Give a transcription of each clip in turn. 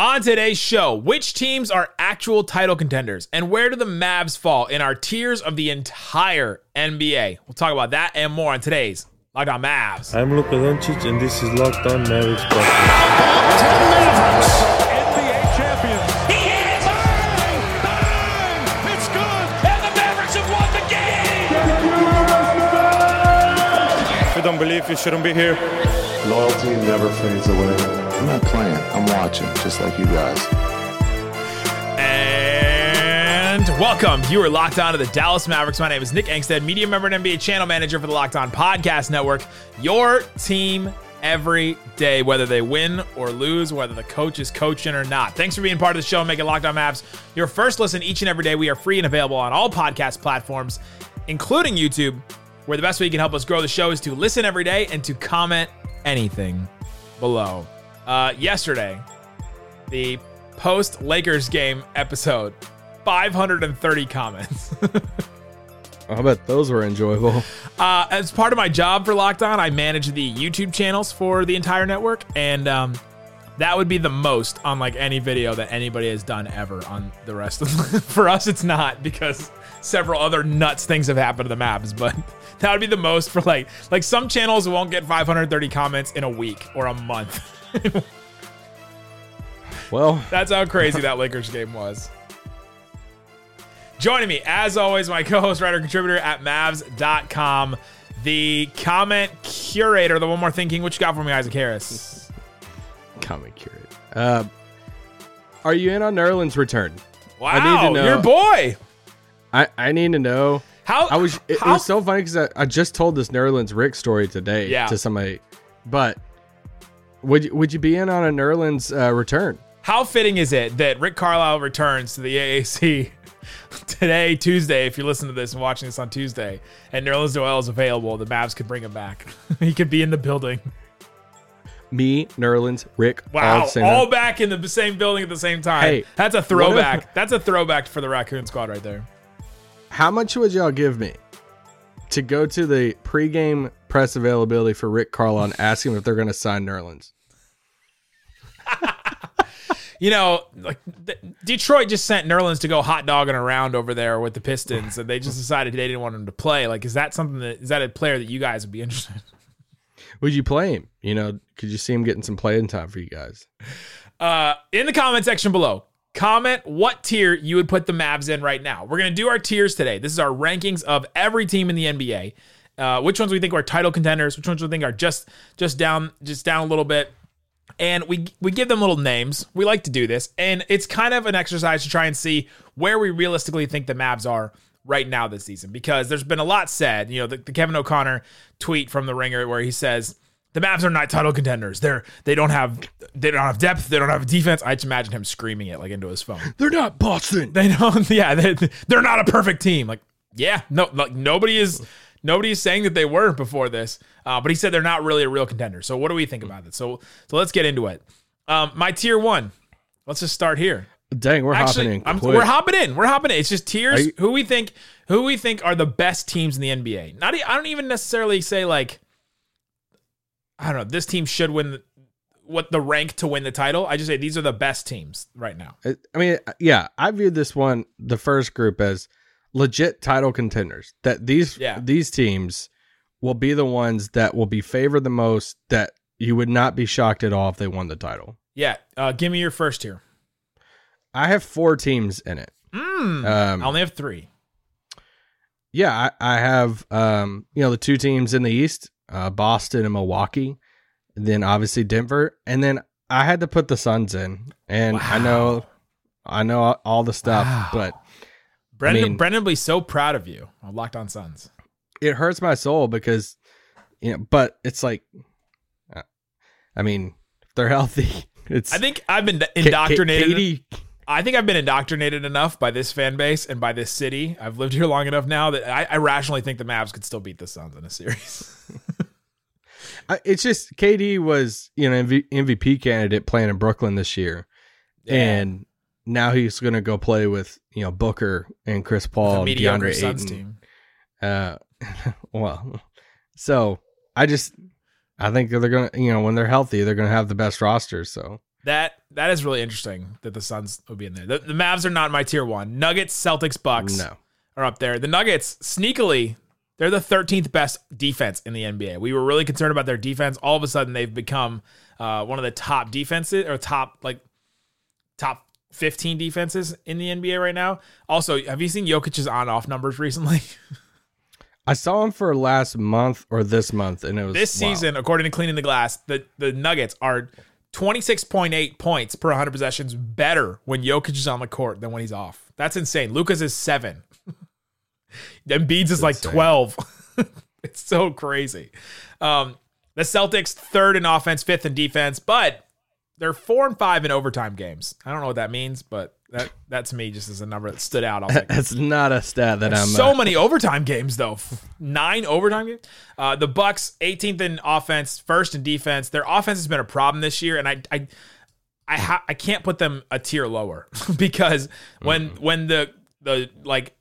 On today's show, which teams are actual title contenders and where do the Mavs fall in our tiers of the entire NBA? We'll talk about that and more on today's Locked On Mavs. I'm Luka Doncic, and this is Locked On Mavericks To NBA champions. He hits! Bang! Bang! It's good. And the Mavericks have won the game! If you don't believe, you shouldn't be here. Loyalty never fades away. I'm not playing. I'm watching, just like you guys. And welcome. You are locked on to the Dallas Mavericks. My name is Nick Angstadt, media member and NBA channel manager for the Locked On Podcast Network. Your team every day, whether they win or lose, whether the coach is coaching or not. Thanks for being part of the show and making Locked On Mavs your first listen each and every day. We are free and available on all podcast platforms, including YouTube, where the best way you can help us grow the show is to listen every day and to comment anything below. Uh, yesterday, the post Lakers game episode, 530 comments. I bet those were enjoyable. Uh, as part of my job for Locked On, I manage the YouTube channels for the entire network, and um, that would be the most on like any video that anybody has done ever on the rest of. for us, it's not because several other nuts things have happened to the Mavs, but that would be the most for like like some channels won't get 530 comments in a week or a month. Well, That's how crazy that Lakers game was. Joining me, as always, my co host, writer, contributor at Mavs.com, the comment curator, the one more thinking. What you got for me, Isaac Harris? comment curator. Uh, are you in on Nerlens' return? Wow, need to know- your boy. I, I need to know. How I was. It, how, was so funny because I, I just told this Nerlens Rick story today Yeah. to somebody. But would you, would you be in on a Nerlens uh, return? how fitting is it that Rick Carlisle returns to the AAC today, Tuesday? If you're listening to this and watching this on Tuesday, and Nerlens Noel is available, the Mavs could bring him back. he could be in the building. Me, Nerlens, Rick. Wow, at all back in the same building at the same time. Hey, that's a if- throwback. That's a throwback for the Raccoon Squad right there. How much would y'all give me to go to the pregame press availability for Rick and ask him if they're going to sign Nerlens? You know, like th- Detroit just sent Nerlens to go hot dogging around over there with the Pistons, and they just decided they didn't want him to play. Like, is that something that is that a player that you guys would be interested? in? Would you play him? You know, could you see him getting some playing time for you guys? Uh, in the comment section below, comment what tier you would put the Mavs in right now. We're gonna do our tiers today. This is our rankings of every team in the NBA. Uh, which ones we think are title contenders? Which ones we think are just just down just down a little bit? And we we give them little names. We like to do this, and it's kind of an exercise to try and see where we realistically think the Mavs are right now this season. Because there's been a lot said. You know, the, the Kevin O'Connor tweet from the Ringer where he says the Mavs are not title contenders. They're they don't have they don't have depth. They don't have defense. I just imagine him screaming it like into his phone. They're not Boston. They don't. Yeah, they, they're not a perfect team. Like yeah, no, like nobody is nobody is saying that they were before this. Uh, but he said they're not really a real contender. So what do we think about it? So so let's get into it. Um, my tier one. Let's just start here. Dang, we're Actually, hopping in. I'm, we're hopping in. We're hopping in. It's just tiers. You- who we think who we think are the best teams in the NBA. Not I don't even necessarily say like I don't know. This team should win the, what the rank to win the title. I just say these are the best teams right now. I I mean, yeah, I viewed this one, the first group, as legit title contenders. That these Yeah. these teams will be the ones that will be favored the most. That you would not be shocked at all if they won the title. Yeah. Uh, give me your first tier. I have four teams in it. Mm, Um, I only have three. Yeah, I, I have um, you know the two teams in the East, uh, Boston and Milwaukee, and then obviously Denver, and then I had to put the Suns in, and I know, I know all- all the stuff, Wow. but Brendan mean- Brendan will be so proud of you. on Locked on Suns. it hurts my soul because you know, but it's like, uh, I mean, if they're healthy, it's I think I've been indoctrinated. Katie, I think I've been indoctrinated enough by this fan base and by this city. I've lived here long enough now that I, I rationally think the Mavs could still beat the Suns in a series. It's just KD was you know MV, MVP candidate playing in Brooklyn this year, and now he's gonna go play with you know Booker and Chris Paul, and DeAndre Suns Ayton. team. Uh, well, so I just I think they're gonna you know when they're healthy they're gonna have the best roster. So That that is really interesting that the Suns would be in there. The, the Mavs are not my tier one. Nuggets, Celtics, Bucks No. are up there. The Nuggets sneakily they're the 13th best defense in the NBA. We were really concerned about their defense. All of a sudden, they've become uh, one of the top defenses or top like top 15 defenses in the NBA right now. Also, have you seen Jokic's on-off numbers recently? I saw him for last month or this month, and it was this wow. season, according to Cleaning the Glass, the the Nuggets are 26.8 points per 100 possessions better when Jokic is on the court than when he's off. That's insane. Luka's is seven. Embiid's is like insane. 12. it's so crazy. Um, the Celtics third in offense, fifth in defense, but they're four and five in overtime games. I don't know what that means, but that that to me just is a number that stood out. That's not a stat that I'm. so uh, many overtime games though. Nine overtime games. Uh, the Bucks 18th in offense, first in defense. Their offense has been a problem this year, and I I I, ha- I can't put them a tier lower because when when the the like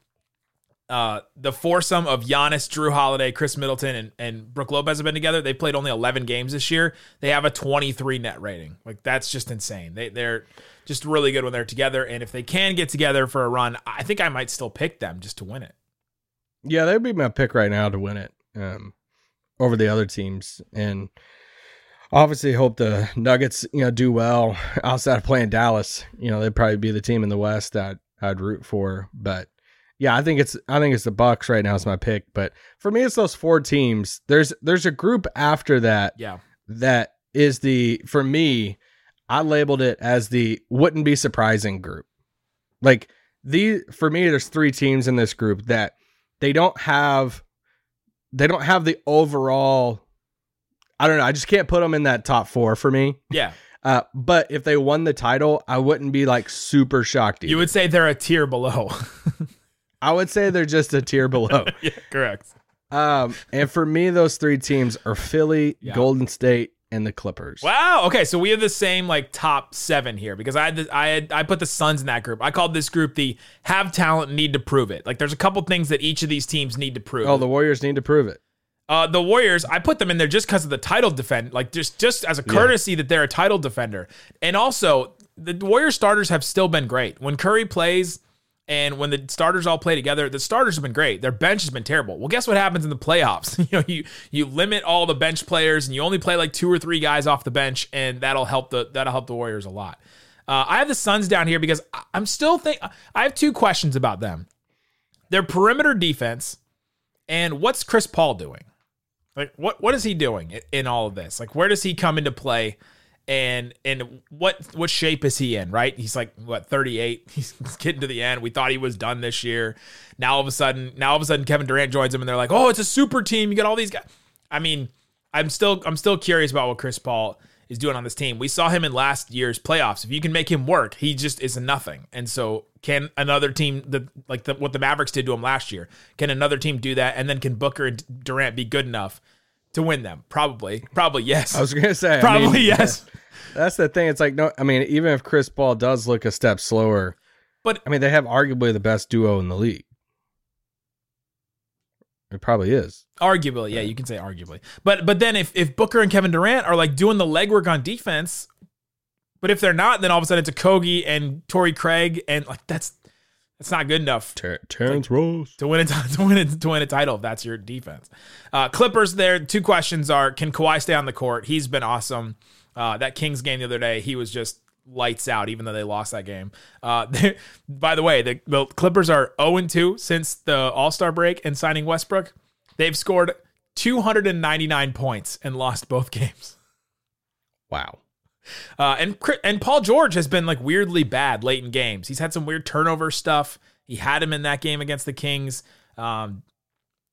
uh, the foursome of Giannis, Jrue Holiday, Khris Middleton, and, and Brook Lopez have been together. They played only 11 games this year. They have a 23 net rating. Like that's just insane. They they're just really good when they're together. And if they can get together for a run, I think I might still pick them just to win it. Yeah, that'd be my pick right now to win it um, over the other teams, and obviously hope the Nuggets, you know, do well outside of playing Dallas. You know, they'd probably be the team in the West that I'd root for. But yeah, I think it's I think it's the Bucks right now is my pick. But for me, it's those four teams. There's there's a group after that Yeah. that is the for me i labeled it as the wouldn't be surprising group like the for me there's three teams in this group that they don't have they don't have the overall i don't know i just can't put them in that top four for me Yeah. uh but if they won the title i wouldn't be like super shocked Either. You would say they're a tier below. i would say they're just a tier below yeah, correct. um and for me those three teams are philly Yeah. golden state and the clippers Wow. Okay, so we have the same like top seven here because I had the, I had I put the Suns in that group. I called this group the have talent, need to prove it. Like there's a couple things that each of these teams need to prove. oh the warriors need to prove it Uh, the Warriors, I put them in there just because of the title defend, like just just as a courtesy that they're a title defender, and also the Warriors starters have still been great. When Curry plays, and when the starters all play together, the starters have been great. Their bench has been terrible. Well, guess what happens in the playoffs? you know, you you limit all the bench players, and you only play like two or three guys off the bench, and that'll help the that'll help the Warriors a lot. Uh, I have the Suns down here because I'm still think I have two questions about them. Their perimeter defense, and what's Chris Paul doing? Like what what is he doing in all of this? Like where does he come into play? And and what what shape is he in? Right? He's like what 38. He's getting to the end. We thought he was done this year. Now all of a sudden, now all of a sudden Kevin Durant joins him and they're like, "Oh, it's a super team. You got all these guys." I mean, I'm still I'm still curious about what Chris Paul is doing on this team. We saw him in last year's playoffs. If you can make him work, he just is nothing. And so, can another team that like the, what the Mavericks did to him last year? Can another team do that? And then can Booker and Durant be good enough to win them? Probably, probably yes. I was gonna say I probably mean, yes. That's the thing. It's like no. I mean, even if Chris Paul does look a step slower, But I mean, they have arguably the best duo in the league. It probably is. arguably, yeah, you can say arguably. But but then if if Booker and Kevin Durant are like doing the legwork on defense, but if they're not, then all of a sudden it's Okogie and Torrey Craig, and like that's that's not good enough Ter- Terrence Ross. to win a to win a, to win a title if that's your defense. Uh, Clippers there. Two questions are: Can Kawhi stay on the court? He's been awesome. Uh, that Kings game the other day, he was just lights out, even though they lost that game. Uh, by the way, the, the Clippers are 0 2 since the All Star break and signing Westbrook. They've scored 299 points and lost both games. Wow. Uh, and and Paul George has been like weirdly bad late in games. He's had some weird turnover stuff. He had him in that game against the Kings. Um,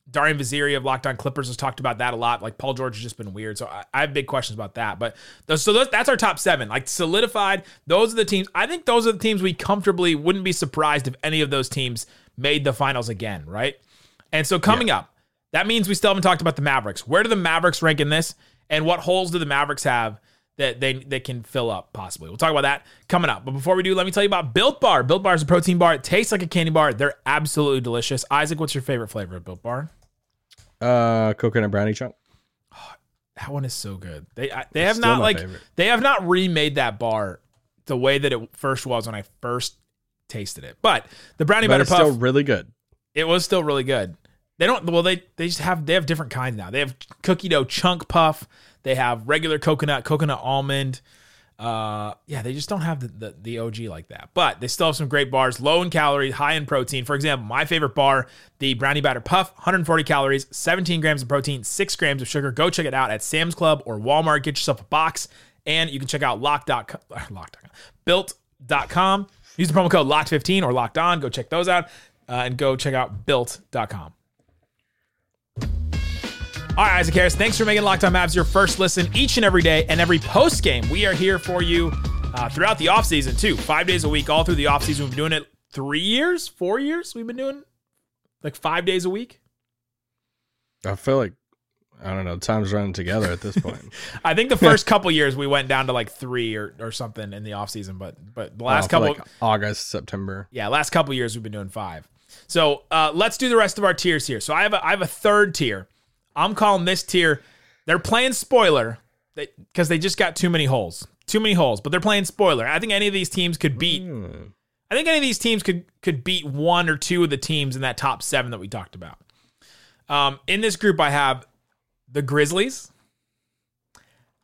Darian Vaziri of Locked On Clippers has talked about that a lot. Like Paul George has just been weird. So I, I have big questions about that. But those, so those, that's our top seven, like solidified. Those are the teams. I think those are the teams we comfortably wouldn't be surprised if any of those teams made the finals again, right? And so coming up, that means we still haven't talked about the Mavericks. Where do the Mavericks rank in this? And what holes do the Mavericks have that they, they can fill up possibly? We'll talk about that coming up. But before we do, let me tell you about Built Bar. Built Bar is a protein bar. It tastes like a candy bar. They're absolutely delicious. Isaac, what's your favorite flavor of Built Bar? Uh, coconut brownie chunk. That one is so good. They I, they It's have not like favorite. they have not remade that bar the way that it first was when I first tasted it. But the brownie but batter it's puff, still really good. it was still really good. They don't. Well, they they just have they have different kinds now. They have cookie dough chunk puff. They have regular coconut, coconut almond. Uh, yeah, they just don't have the, the the OG like that. But they still have some great bars, low in calories, high in protein. For example, my favorite bar, the brownie batter puff, 140 calories, 17 grams of protein, six grams of sugar. Go check it out at Sam's Club or Walmart. Get yourself a box, and you can check out lock.com, lock.com built.com. Use the promo code locked15 or locked on. Go check those out, uh, and go check out built.com. All right, Isaac Harris, thanks for making Locked On Mavs your first listen each and every day and every post game. We are here for you uh, throughout the offseason, too. Five days a week, all through the offseason. We've been doing it three years, four years. We've been doing like five days a week. I feel like I don't know. Time's running together at this point. I think the first couple years we went down to like three or, or something in the offseason, but but the last Oh, couple like August, September. yeah, last couple years we've been doing five. So uh, let's do the rest of our tiers here. So I have a, I have a third tier. I'm calling this tier. They're playing spoiler because they just got too many holes, too many holes. But they're playing spoiler. I think any of these teams could beat. I think any of these teams could could beat one or two of the teams in that top seven that we talked about. Um, in this group, I have the Grizzlies.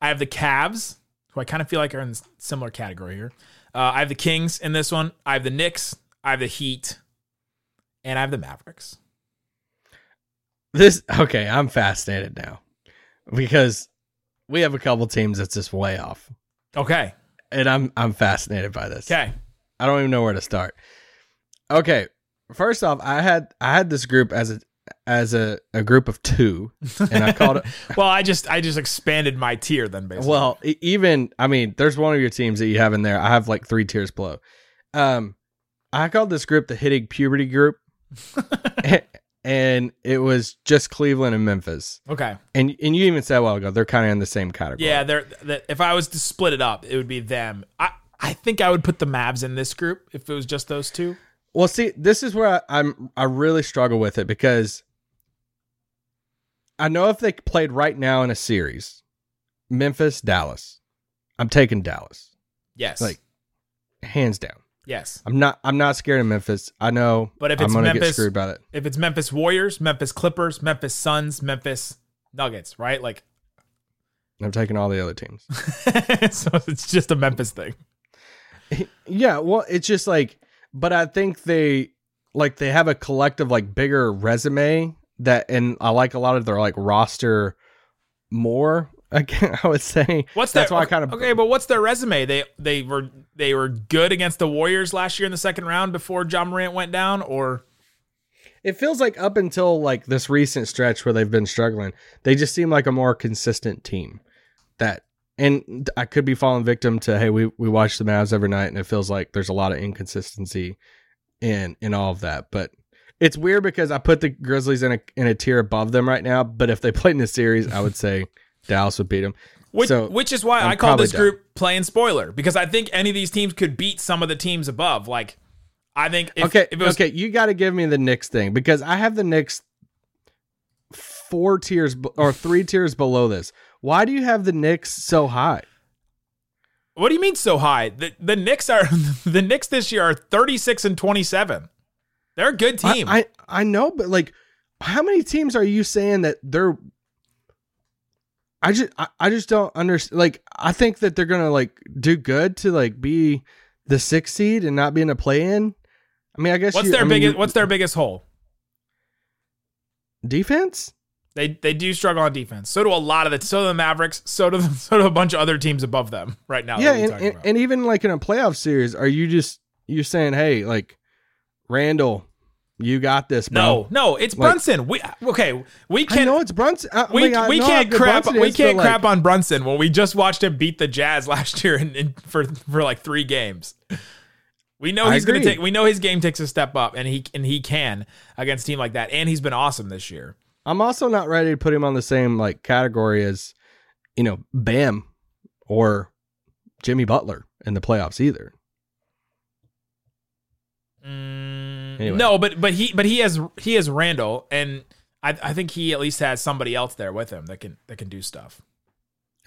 I have the Cavs, who I kind of feel like are in similar category here. Uh, I have the Kings in this one. I have the Knicks. I have the Heat, and I have the Mavericks. This okay. I'm fascinated now because we have a couple teams that's just way off, Okay. and I'm I'm fascinated by this. Okay. I don't even know where to start. Okay, first off, I had I had this group as a as a, a group of two, and I called it. Well, I just I just expanded my tier then basically. Well, even I mean, there's one of your teams that you have in there. I have like three tiers below. Um, I called this group the hitting puberty group, and it was just Cleveland and Memphis. okay. And and you even said a while ago they're kind of in the same category. Yeah, they're that if I was to split it up, it would be them. I I think I would put the Mavs in this group if it was just those two. Well, see, this is where I, I'm I really struggle with it because I know if they played right now in a series, Memphis, Dallas, I'm taking Dallas Yes. Like- hands down. Yes. I'm not I'm not scared of Memphis. I know, But if it's I'm gonna get screwed by it. If it's Memphis Warriors, Memphis Clippers, Memphis Suns, Memphis Nuggets, right? Like I'm taking all the other teams. so it's just a Memphis thing. yeah, well, it's just like, but I think they like they have a collective like bigger resume that, and I like a lot of their like roster more. Again, I would say What's that's their, why I kind of okay, but what's their resume? They they were they were good against the Warriors last year in the second round before Ja Morant went down, or It feels like up until like this recent stretch where they've been struggling, they just seem like a more consistent team. That and I could be falling victim to hey, we we watch the Mavs every night and it feels like there's a lot of inconsistency in in all of that. But it's weird because I put the Grizzlies in a in a tier above them right now. But if they played in a series, I would say Dallas would beat them. which So, which is why I'm I call this group playing spoiler because I think any of these teams could beat some of the teams above. Like I think if, okay, if it was okay, you got to give me the Knicks thing because I have the Knicks four tiers or three tiers below this. Why do you have the Knicks so high? what do you mean so high? The the Knicks are the Knicks this year are 36 and 27. They're a good I- team. I, I know, but like, how many teams are you saying that they're? I just I, I just don't understand. Like, I think that they're gonna like do good to like be the sixth seed and not be in a play in. I mean, I guess what's you- their I biggest what's their biggest hole? defense? They they do struggle on defense. So do a lot of the so do the Mavericks. So do the, so do a bunch of other teams above them right now. yeah, and, and, and even like in a playoff series, are you just you saying, hey, like Randle, you got this, bro? no, no, it's Like- Brunson. We okay. We can't. know it's Brunson. I, we, like, we can't crap Brunson we can't like, crap on Brunson when we just watched him beat the Jazz last year and, and for for like three games. We know he's going to take. We know his game takes a step up, and he and he can against a team like that. And he's been awesome this year. I'm also not ready to put him on the same like category as, you know, Bam or Jimmy Butler in the playoffs either. Mm, Anyway. No, but but he but he has he has Randle, and I I think he at least has somebody else there with him that can that can do stuff.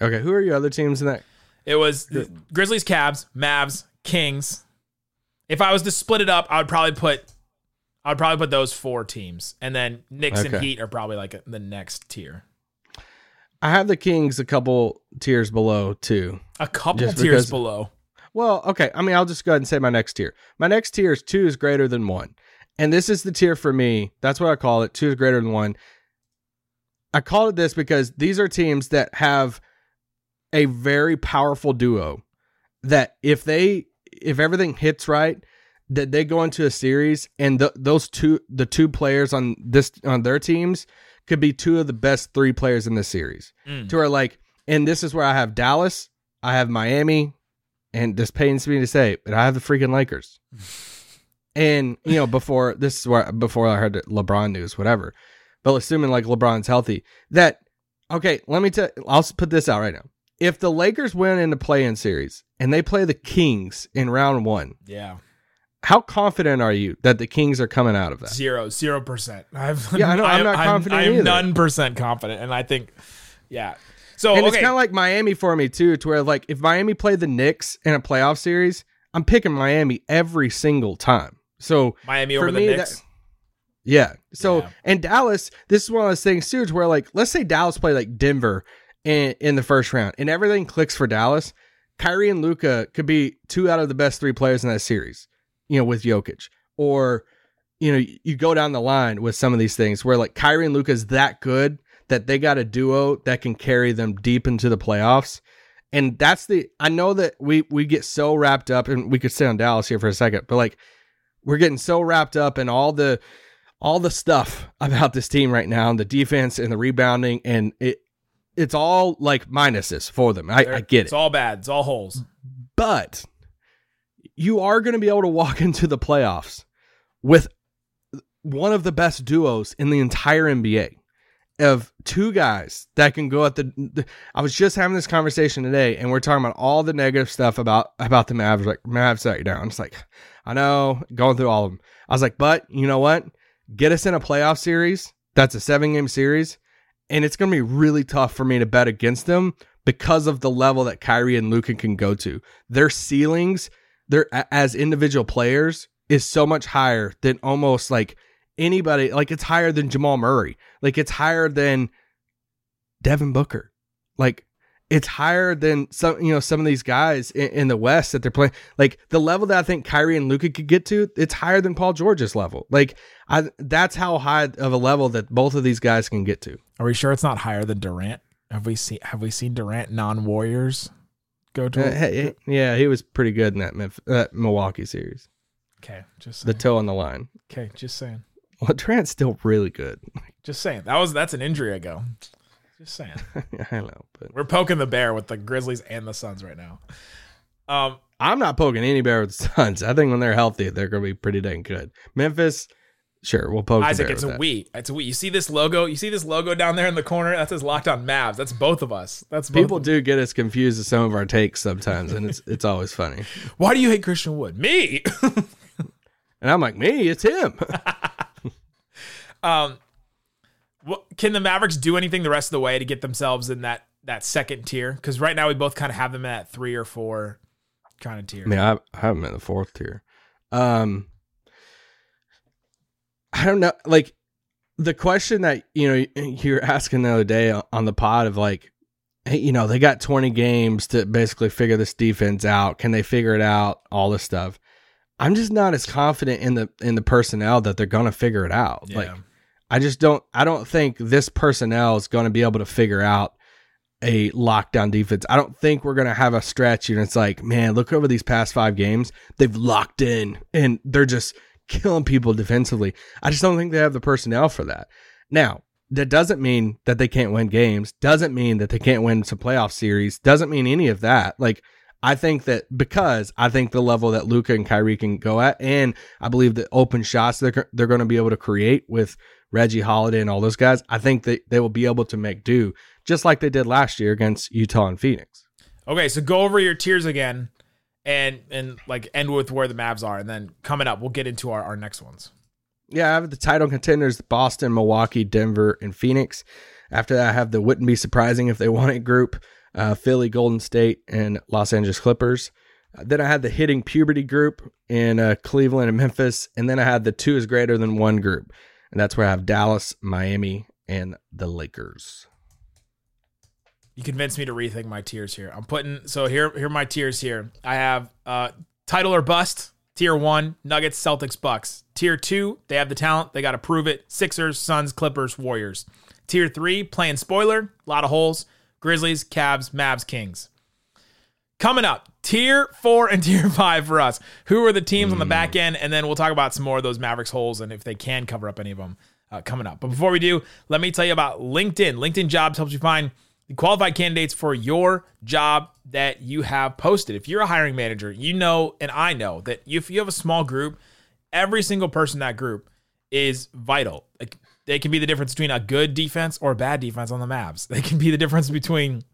Okay, who are your other teams in that? It was Grizzlies, Cavs, Mavs, Kings. If I was to split it up, I would probably put I would probably put those four teams, and then Knicks and Okay. Heat are probably like the next tier. I have the Kings a couple tiers below too. A couple tiers because- below. Well, okay. I mean, I'll just go ahead and say my next tier. My next tier is two is greater than one. And this is the tier for me. That's what I call it. Two is greater than one. I call it this because these are teams that have a very powerful duo that if they if everything hits right, that they go into a series and th- those two the two players on this on their teams could be two of the best three players in the series. Mm. To where like, and this is where I have Dallas, I have Miami, and this pains me to say, but I have the freaking Lakers. and you know, before this is where before I heard LeBron news, whatever. But assuming like LeBron's healthy, that okay. Let me tell. I'll put this out right now. If the Lakers win in the play-in series and they play the Kings in round one, Yeah, how confident are you that the Kings are coming out of that? zero, zero percent. I've Yeah, I know, I'm not confident I'm, either. none percent confident, and I think, yeah. So and okay, it's kind of like Miami for me too, to where like if Miami played the Knicks in a playoff series, I'm picking Miami every single time. So Miami over the me, Knicks. that- yeah. So Yeah. and Dallas, this is one of those things too, where like let's say Dallas play like Denver in in the first round, and everything clicks for Dallas. Kyrie and Luka could be two out of the best three players in that series, you know, with Jokic. Or, you know, you go down the line with some of these things where like Kyrie and Luka is that good that they got a duo that can carry them deep into the playoffs. And that's the I know that we we get so wrapped up and we could stay on Dallas here for a second, but like we're getting so wrapped up in all the all the stuff about this team right now and the defense and the rebounding and it it's all like minuses for them. I, I get it. It's all bad. It's all holes. But you are going to be able to walk into the playoffs with one of the best duos in the entire NBA of two guys that can go at the, the I was just having this conversation today and we're talking about all the negative stuff about about the Mavs like Mavs right now. And it's like I know going through all of them. I was like, but you know what? Get us in a playoff series. That's a seven game series. And it's to be really tough for me to bet against them because of the level that Kyrie and Luka can go to. Their ceilings, their as individual players, is so much higher than almost like anybody. Like it's higher than Jamal Murray. Like it's higher than Devin Booker. Like it's higher than some you know some of these guys in, in the West that they're playing. Like the level that I think Kyrie and Luka could get to, it's higher than Paul George's level. Like I, that's how high of a level that both of these guys can get to. Are we sure it's not higher than Durant? Have we seen Have we seen Durant non Warriors go to? Uh, hey, yeah, he was pretty good in that, Memphis, that Milwaukee series. okay, just The toe on the line. okay, just saying. Well, Durant's still really good. Just saying. That was that's an injury ago. Just saying. I know, but We're poking the bear with the Grizzlies and the Suns right now. Um, I'm not poking any bear with the Suns. I think when they're healthy, they're going to be pretty dang good. Memphis, sure, we'll poke Isaac, the bear it's a that. we. It's a we. You see this logo? You see this logo down there in the corner? That says Locked On Mavs. That's both of us. That's People do get us confused with some of our takes sometimes, and it's it's always funny. Why do you hate Christian Wood? Me. And I'm like, me, it's him. Um, what, can the Mavericks do anything the rest of the way to get themselves in that that second tier? Because right now we both kind of have them in that three or four kind of tier. I mean, I, I have him in the fourth tier. Um, I don't know. Like the question that you know you're asking the other day on the pod of like, hey, you know, they got 20 games to basically figure this defense out. Can they figure it out? All this stuff. I'm just not as confident in the in the personnel that they're gonna figure it out. Yeah. Like, I just don't. I don't think this personnel is going to be able to figure out a lockdown defense. I don't think we're going to have a stretch and it's like, man, look over these past five games. They've locked in and they're just killing people defensively. I just don't think they have the personnel for that. Now, that doesn't mean that they can't win games, doesn't mean that they can't win some playoff series, doesn't mean any of that. Like, I think that because I think the level that Luka and Kyrie can go at, and I believe the open shots they're they're going to be able to create with Reggie Holiday and all those guys, I think that they will be able to make do just like they did last year against Utah and Phoenix. Okay, so go over your tiers again, and and like end with where the Mavs are, and then coming up we'll get into our, our next ones. Yeah, I have the title contenders Boston, Milwaukee, Denver, and Phoenix. After that, I have the wouldn't be surprising if they won it group uh, Philly, Golden State, and Los Angeles Clippers. Then I had the hitting puberty group in uh, Cleveland and Memphis, and then I had the two is greater than one group, and that's where I have Dallas, Miami, and the Lakers. You convinced me to rethink my tiers here. I'm putting so here here are my tiers here. I have uh title or bust. Tier one, Nuggets, Celtics, Bucks. Tier two, they have the talent, they got to prove it. Sixers, Suns, Clippers, Warriors. Tier three, playing spoiler, a lot of holes. Grizzlies, Cavs, Mavs, Kings. Coming up, tier four and tier five for us. Who are the teams on the back end? And then we'll talk about some more of those Mavericks holes and if they can cover up any of them uh, coming up. But before we do, let me tell you about LinkedIn. LinkedIn Jobs helps you find the qualified candidates for your job that you have posted. If you're a hiring manager, you know, and I know that if you have a small group, every single person in that group is vital. Like they can be the difference between a good defense or a bad defense on the Mavs. They can be the difference between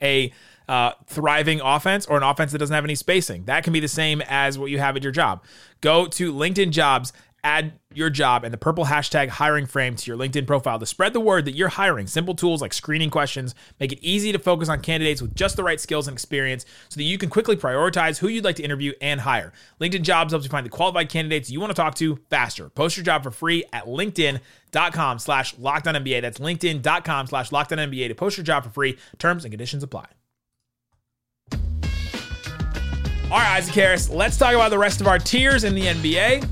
a uh, thriving offense or an offense that doesn't have any spacing. That can be the same as what you have at your job. Go to LinkedIn Jobs, add your job and the purple hashtag hiring frame to your LinkedIn profile to spread the word that you're hiring. Simple tools like screening questions make it easy to focus on candidates with just the right skills and experience so that you can quickly prioritize who you'd like to interview and hire. LinkedIn Jobs helps you find the qualified candidates you want to talk to faster. Post your job for free at linkedin.com slash lockdown NBA. That's linkedin.com slash lockdown NBA to post your job for free. Terms and conditions apply. All right, Isaac Harris, let's talk about the rest of our tiers in the NBA.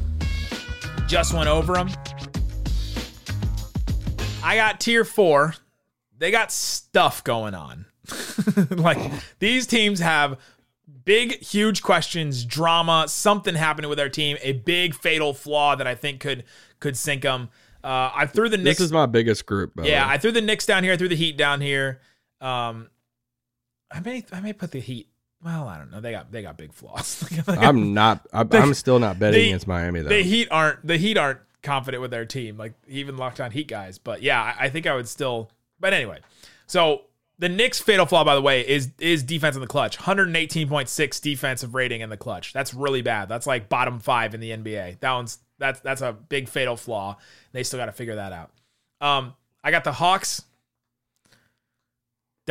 Just went over them. I got tier four. They got stuff going on. like these teams have big, huge questions, drama, something happening with their team, a big fatal flaw that I think could could sink them. Uh, I threw the Knicks. This is my biggest group. Yeah, way. I threw the Knicks down here. I threw the Heat down here. Um, I may I may put the Heat. Well, I don't know. They got they got big flaws. I'm not. I'm, I'm still not betting they- against Miami though. the Heat aren't the Heat aren't confident with their team, like even locked on Heat guys. But yeah, I, I think I would still. But anyway, so the Knicks' fatal flaw, by the way, is is defense in the clutch. 118.6 defensive rating in the clutch. That's really bad. That's like bottom five in the NBA. That one's that's that's a big fatal flaw. They still got to figure that out. Um, I got the Hawks.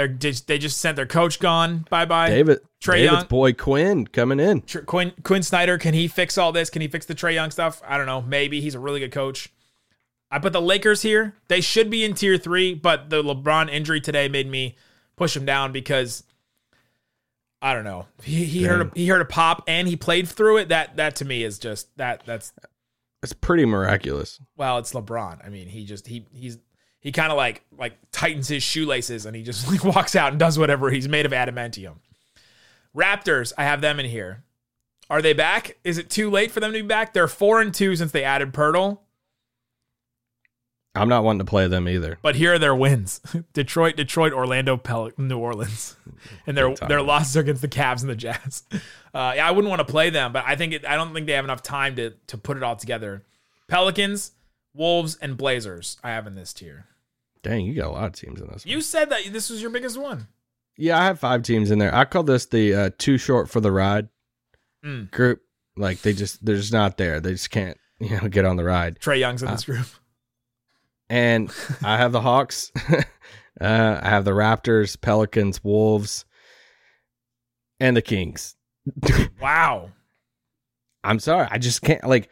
They're just, they just sent their coach gone. Bye bye. David, David's Young. boy Quin coming in. Tr- Quin Quin Snyder, can he fix all this? Can he fix the Trae Young stuff? I don't know. Maybe he's a really good coach. I put the Lakers here. They should be in tier three, but the LeBron injury today made me push him down because I don't know. He, he heard a, he heard a pop and he played through it. That that to me is just that that's It's pretty miraculous. well, it's LeBron. I mean, he just he he's he kind of like like tightens his shoelaces and he just like walks out and does whatever. He's made of adamantium. Raptors, I have them in here. Are they back? Is it too late for them to be back? They're four and two since they added Poeltl, I'm not wanting to play them either. but here are their wins: Detroit, Detroit, Orlando, Pel- New Orleans, and their their losses are against the Cavs and the Jazz. Uh, yeah, I wouldn't want to play them, but I think it, I don't think they have enough time to to put it all together. Pelicans, Wolves, and Blazers. I have in this tier. Dang, you got a lot of teams in this. one. You said that this was your biggest one. Yeah, I have five teams in there. I call this the uh, too short for the ride Mm. group. Like they just they're just not there. They just can't you know get on the ride. Trae Young's in Uh, this group. And I have the Hawks. uh, I have the Raptors, Pelicans, Wolves, and the Kings. Wow. I'm sorry, I just can't like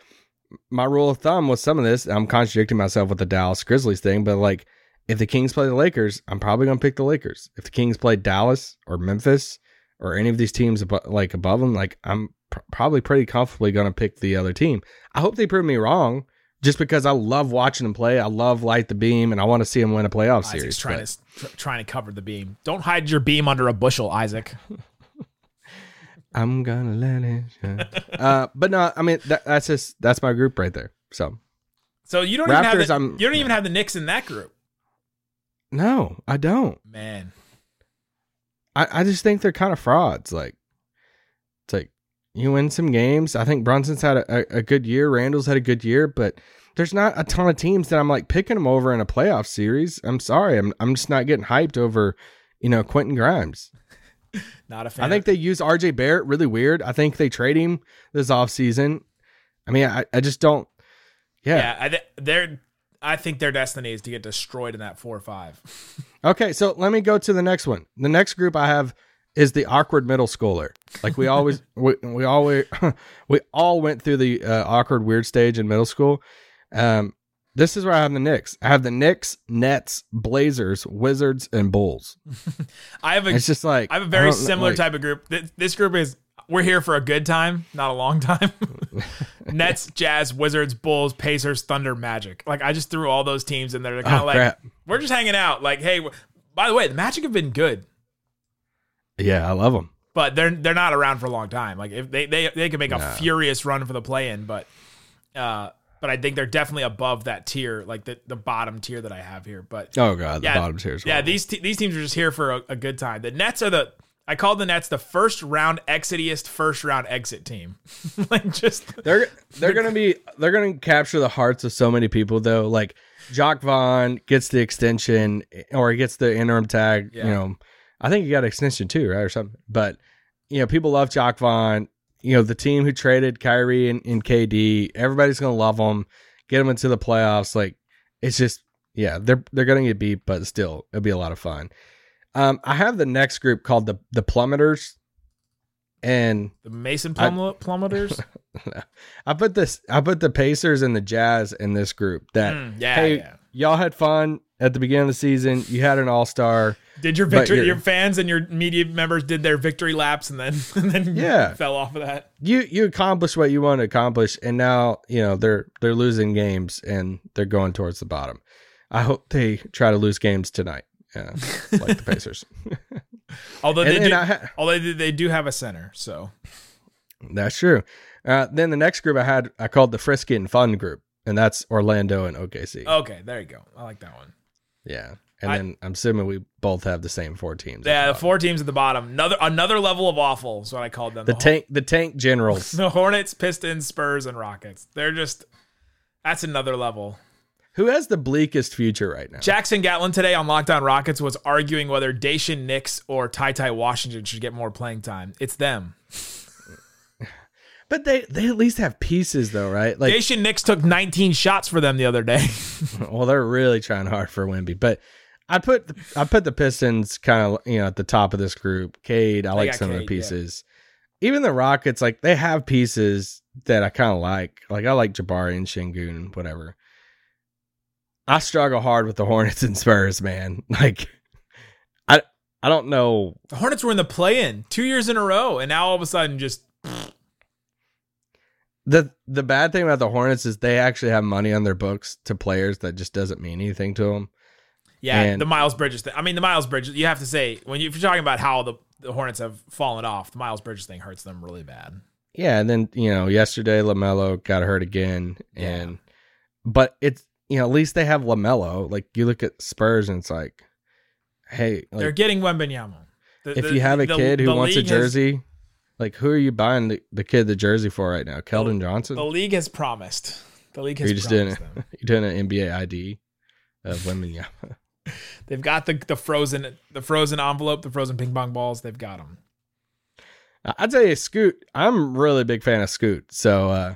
my rule of thumb with some of this. I'm contradicting myself with the Dallas Grizzlies thing, but like if the Kings play the Lakers, I'm probably gonna pick the Lakers. If the Kings play Dallas or Memphis or any of these teams abo- like above them, like I'm pr- probably pretty comfortably gonna pick the other team. I hope they prove me wrong, just because I love watching them play. I love light the beam, and I want to see them win a playoff series. Trying but- to tr- trying to cover the beam. Don't hide your beam under a bushel, Isaac. I'm gonna let it shine. uh, but no, I mean that, that's just that's my group right there. So So you don't even have Raptors, the, I'm- you don't even have the Knicks in that group, no, I don't. man. I, I just think they're kind of frauds. Like, it's like you win some games. I think Brunson's had a, a, good year. Randle's had a good year, but there's not a ton of teams that I'm like picking them over in a playoff series. I'm sorry, I'm I'm just not getting hyped over, you know, Quentin Grimes. Not a fan. I think they use RJ Barrett really weird. I think they trade him this offseason. I mean, I, I just don't. Yeah, yeah, I, th- they're. I think their destiny is to get destroyed in that four or five. Okay, so let me go to the next one. The next group I have is the awkward middle schooler. Like we always, we, we always, we all went through the uh, awkward weird stage in middle school. Um, this is where I have the Knicks. I have the Knicks, Nets, Blazers, Wizards, and Bulls. I have a It's just like I have a very similar like- type of group. Th- This group is we're here for a good time, not a long time. Nets, Jazz, Wizards, Bulls, Pacers, Thunder, Magic. Like I just threw all those teams in there. They're kind of Oh, like crap. we're just hanging out. Like, hey, by the way, the Magic have been good, Yeah, I love them. but they're they're not around for a long time. Like if they they they could make a furious run for the play in, but uh, but I think they're definitely above that tier, like the the bottom tier that I have here. But Oh god, the Yeah, bottom tier. Yeah, these te- these teams are just here for a, a good time. The Nets are the I call the Nets the first round exitiest first round exit team. like just they're they're gonna be they're gonna capture the hearts of so many people though. Like Jacque Vaughn gets the extension or he gets the interim tag. Yeah. You know, I think he got an extension too, right, or something. But you know, people love Jacque Vaughn. You know, the team who traded Kyrie and, and KD, everybody's gonna love them. Get them into the playoffs. Like it's just yeah, they're they're gonna get beat, but still, it'll be a lot of fun. Um, I have the next group called the the Plummeters, and the Mason plum- plummeters. I put this I put the Pacers and the Jazz in this group that Mm, yeah, hey yeah. y'all had fun at the beginning of the season. You had an all star. Did your victory your fans and your media members did their victory laps and then and then Yeah. fell off of that. You you accomplished what you wanted to accomplish, and now you know they're they're losing games and they're going towards the bottom. I hope they try to lose games tonight, uh, like the Pacers. Although they and do, ha- although they, do have a center, so That's true. Uh, then the next group I had I called the Frisky and Fun group, and that's Orlando and OKC. okay, there you go. I like that one. Yeah, and I- then I'm assuming we both have the same four teams. Yeah, the the four teams at the bottom. Another another level of awful is what I called them. the Hor- tank the tank generals. the Hornets, Pistons, Spurs, and Rockets. They're just that's another level. Who has the bleakest future right now? Jackson Gatlin today on Locked On Rockets was arguing whether Daishen Nix or Ty Ty Washington should get more playing time. It's them. But they they at least have pieces though, right? Like, Daishen Nix took 19 shots for them the other day. well, they're really trying hard for Wemby. But I put the, I put the Pistons kind of you know at the top of this group. Cade, I like some of the Cade, yeah. pieces. Even the Rockets, like they have pieces that I kind of like. Like I like Jabari and Sengun, whatever. I struggle hard with the Hornets and Spurs, man. Like, I I don't know the Hornets were in the play-in two years in a row, and now all of a sudden, just the the bad thing about the Hornets is they actually have money on their books to players that just doesn't mean anything to them. yeah, And- the Miles Bridges thing. I mean, the Miles Bridges. You have to say when you, if you're talking about how the, the Hornets have fallen off, the Miles Bridges thing hurts them really bad. Yeah, and then you know yesterday LaMelo got hurt again, and but it's you know at least they have LaMelo. Like you look at Spurs and it's like, hey, like, They're getting Wembanyama. The- if the- you have a the- kid who wants a league has- jersey, like who are you buying the, the kid the jersey for right now? Keldon Johnson? the league has promised. The league has you just doing promised it? them. You doing an NBA ID of women? Yeah, They've got the the frozen the frozen envelope, the frozen ping pong balls. They've got them. I'd say Scoot. I'm really a big fan of Scoot, so uh,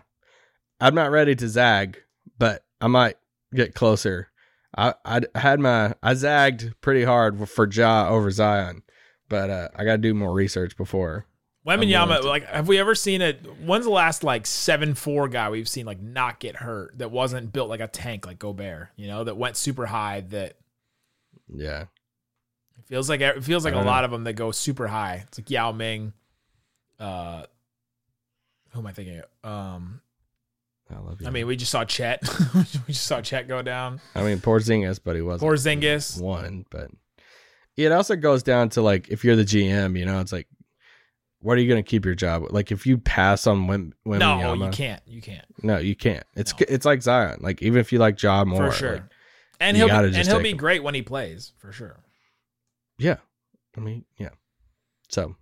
I'm not ready to zag, but I might get closer. I I had my I zagged pretty hard for Ja over Zion, but uh, I got to do more research before. Willing like, have we ever seen it? When's the last like seven four guy we've seen like not get hurt that wasn't built like a tank like Gobert? You know, that went super high. That Yeah, it feels like it feels like a don't lot of them that go super high. It's like Yao Ming. Uh, who am I thinking? Of? Um, I love you. I mean, we just saw Chet. we just saw Chet go down. I mean, Porzingis, but he wasn't Porzingis. one. But it also goes down to like if you're the GM, you know, it's like, what are you going to keep your job? Like if you pass on Wim, No, Wembanyama- you can't. You can't No, you can't. It's No. it's like Zion. Like even if you like Ja more, for sure. like, and he'll be, and he'll be him. great when he plays for sure. Yeah. I mean, yeah. So,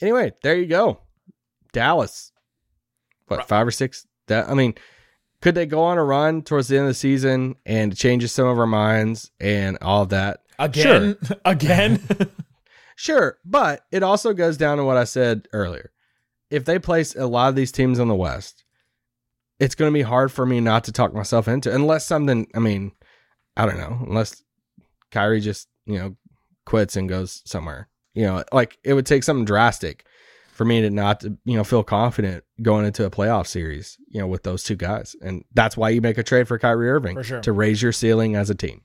anyway, there you go. Dallas. What, five or six? That I mean, could they go on a run towards the end of the season and it changes some of our minds and all of that? Again, again. Sure, but it also goes down to what I said earlier. If they place a lot of these teams on the West, it's going to be hard for me not to talk myself into unless something. I mean, I don't know. Unless Kyrie just you know quits and goes somewhere. You know, like it would take something drastic for me to not to, you know feel confident going into a playoff series. You know, with those two guys, and that's why you make a trade for Kyrie Irving For sure. to raise your ceiling as a team.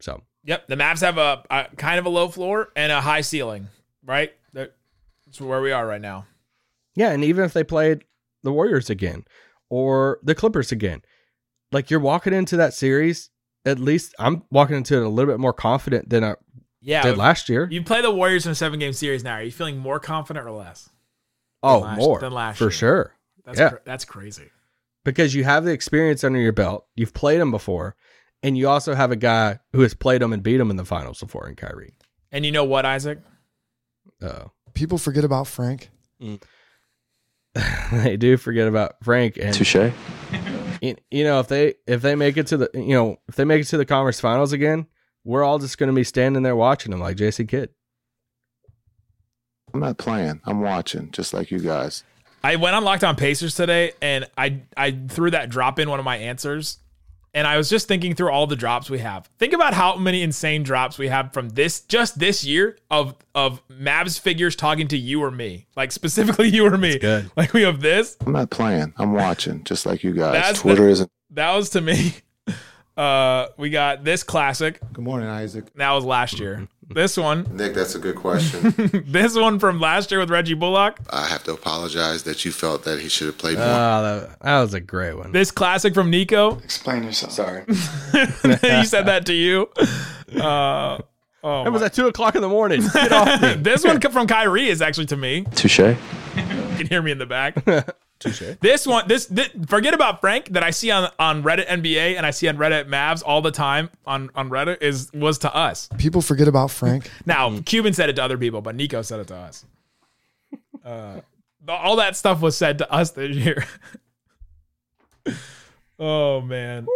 So Yep, the Mavs have a, a kind of a low floor and a high ceiling, right? That's where we are right now. Yeah, and even if they played the Warriors again or the Clippers again, like you're walking into that series, at least I'm walking into it a little bit more confident than I Yeah, did last year. you play the Warriors in a seven game series now. Are you feeling more confident or less? Oh, last- more than last for year. sure. That's Yeah. cra- that's crazy. Because you have the experience under your belt, you've played them before, and you also have a guy who has played them and beat them in the finals before in Kyrie. And you know what, Isaac? Uh, People forget about Frank. they do forget about Frank and Touche. you, you know if they if they make it to the you know if they make it to the conference finals again, we're all just going to be standing there watching them like JC Kidd. I'm not playing. I'm watching, just like you guys. I went on Locked On Pacers today, and I I threw that drop in one of my answers, and I was just thinking through all the drops we have. Think about how many insane drops we have from this just this year of of Mavs figures talking to you or me, like specifically you or me. good. Like we have this. I'm not playing. I'm watching, just like you guys. That's Twitter the- isn't. That was to me. Uh, we got this classic. Good morning, Isaac. That was last year. This one, Nick, that's a good question. this one from last year with Reggie Bullock. I have to apologize that you felt that he should have played more. Oh, that, that was a great one. This classic from Nico. Explain yourself. Sorry. he said that to you. Uh, oh, It was my- at two o'clock in the morning. Get off me. this one from Kyrie is actually to me. Touche. You can hear me in the back. This one, this, this, forget about Frank that I see on on Reddit NBA and I see on Reddit Mavs all the time on on Reddit is was to us. People forget about Frank. Now Cuban said it to other people, but Nico said it to us. Uh, all that stuff was said to us this year. oh man,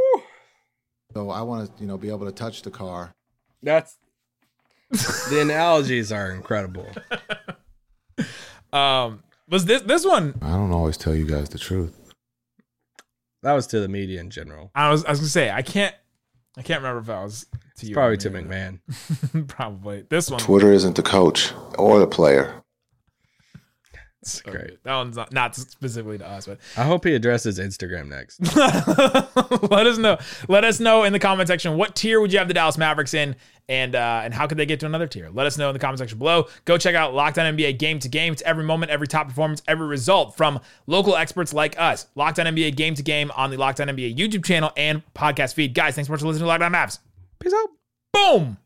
So I want to, you know, be able to touch the car. That's the analogies are incredible. um, was this this one? I don't always tell you guys the truth. That was to the media in general. I was I was gonna say I can't I can't remember if that was to It's you. probably me. to MacMahon. probably this one. Twitter isn't the coach or the player. So Great. good. That one's not, not specifically to us, but I hope he addresses Instagram next. let us know. Let us know in the comment section what tier would you have the Dallas Mavericks in, and uh, and how could they get to another tier? Let us know in the comment section below. Go check out Locked On NBA Game to Game. It's every moment, every top performance, every result from local experts like us. Locked On NBA Game to Game on the Locked On NBA YouTube channel and podcast feed. Guys, thanks so much for listening to Locked On Mavs. Peace out. Boom.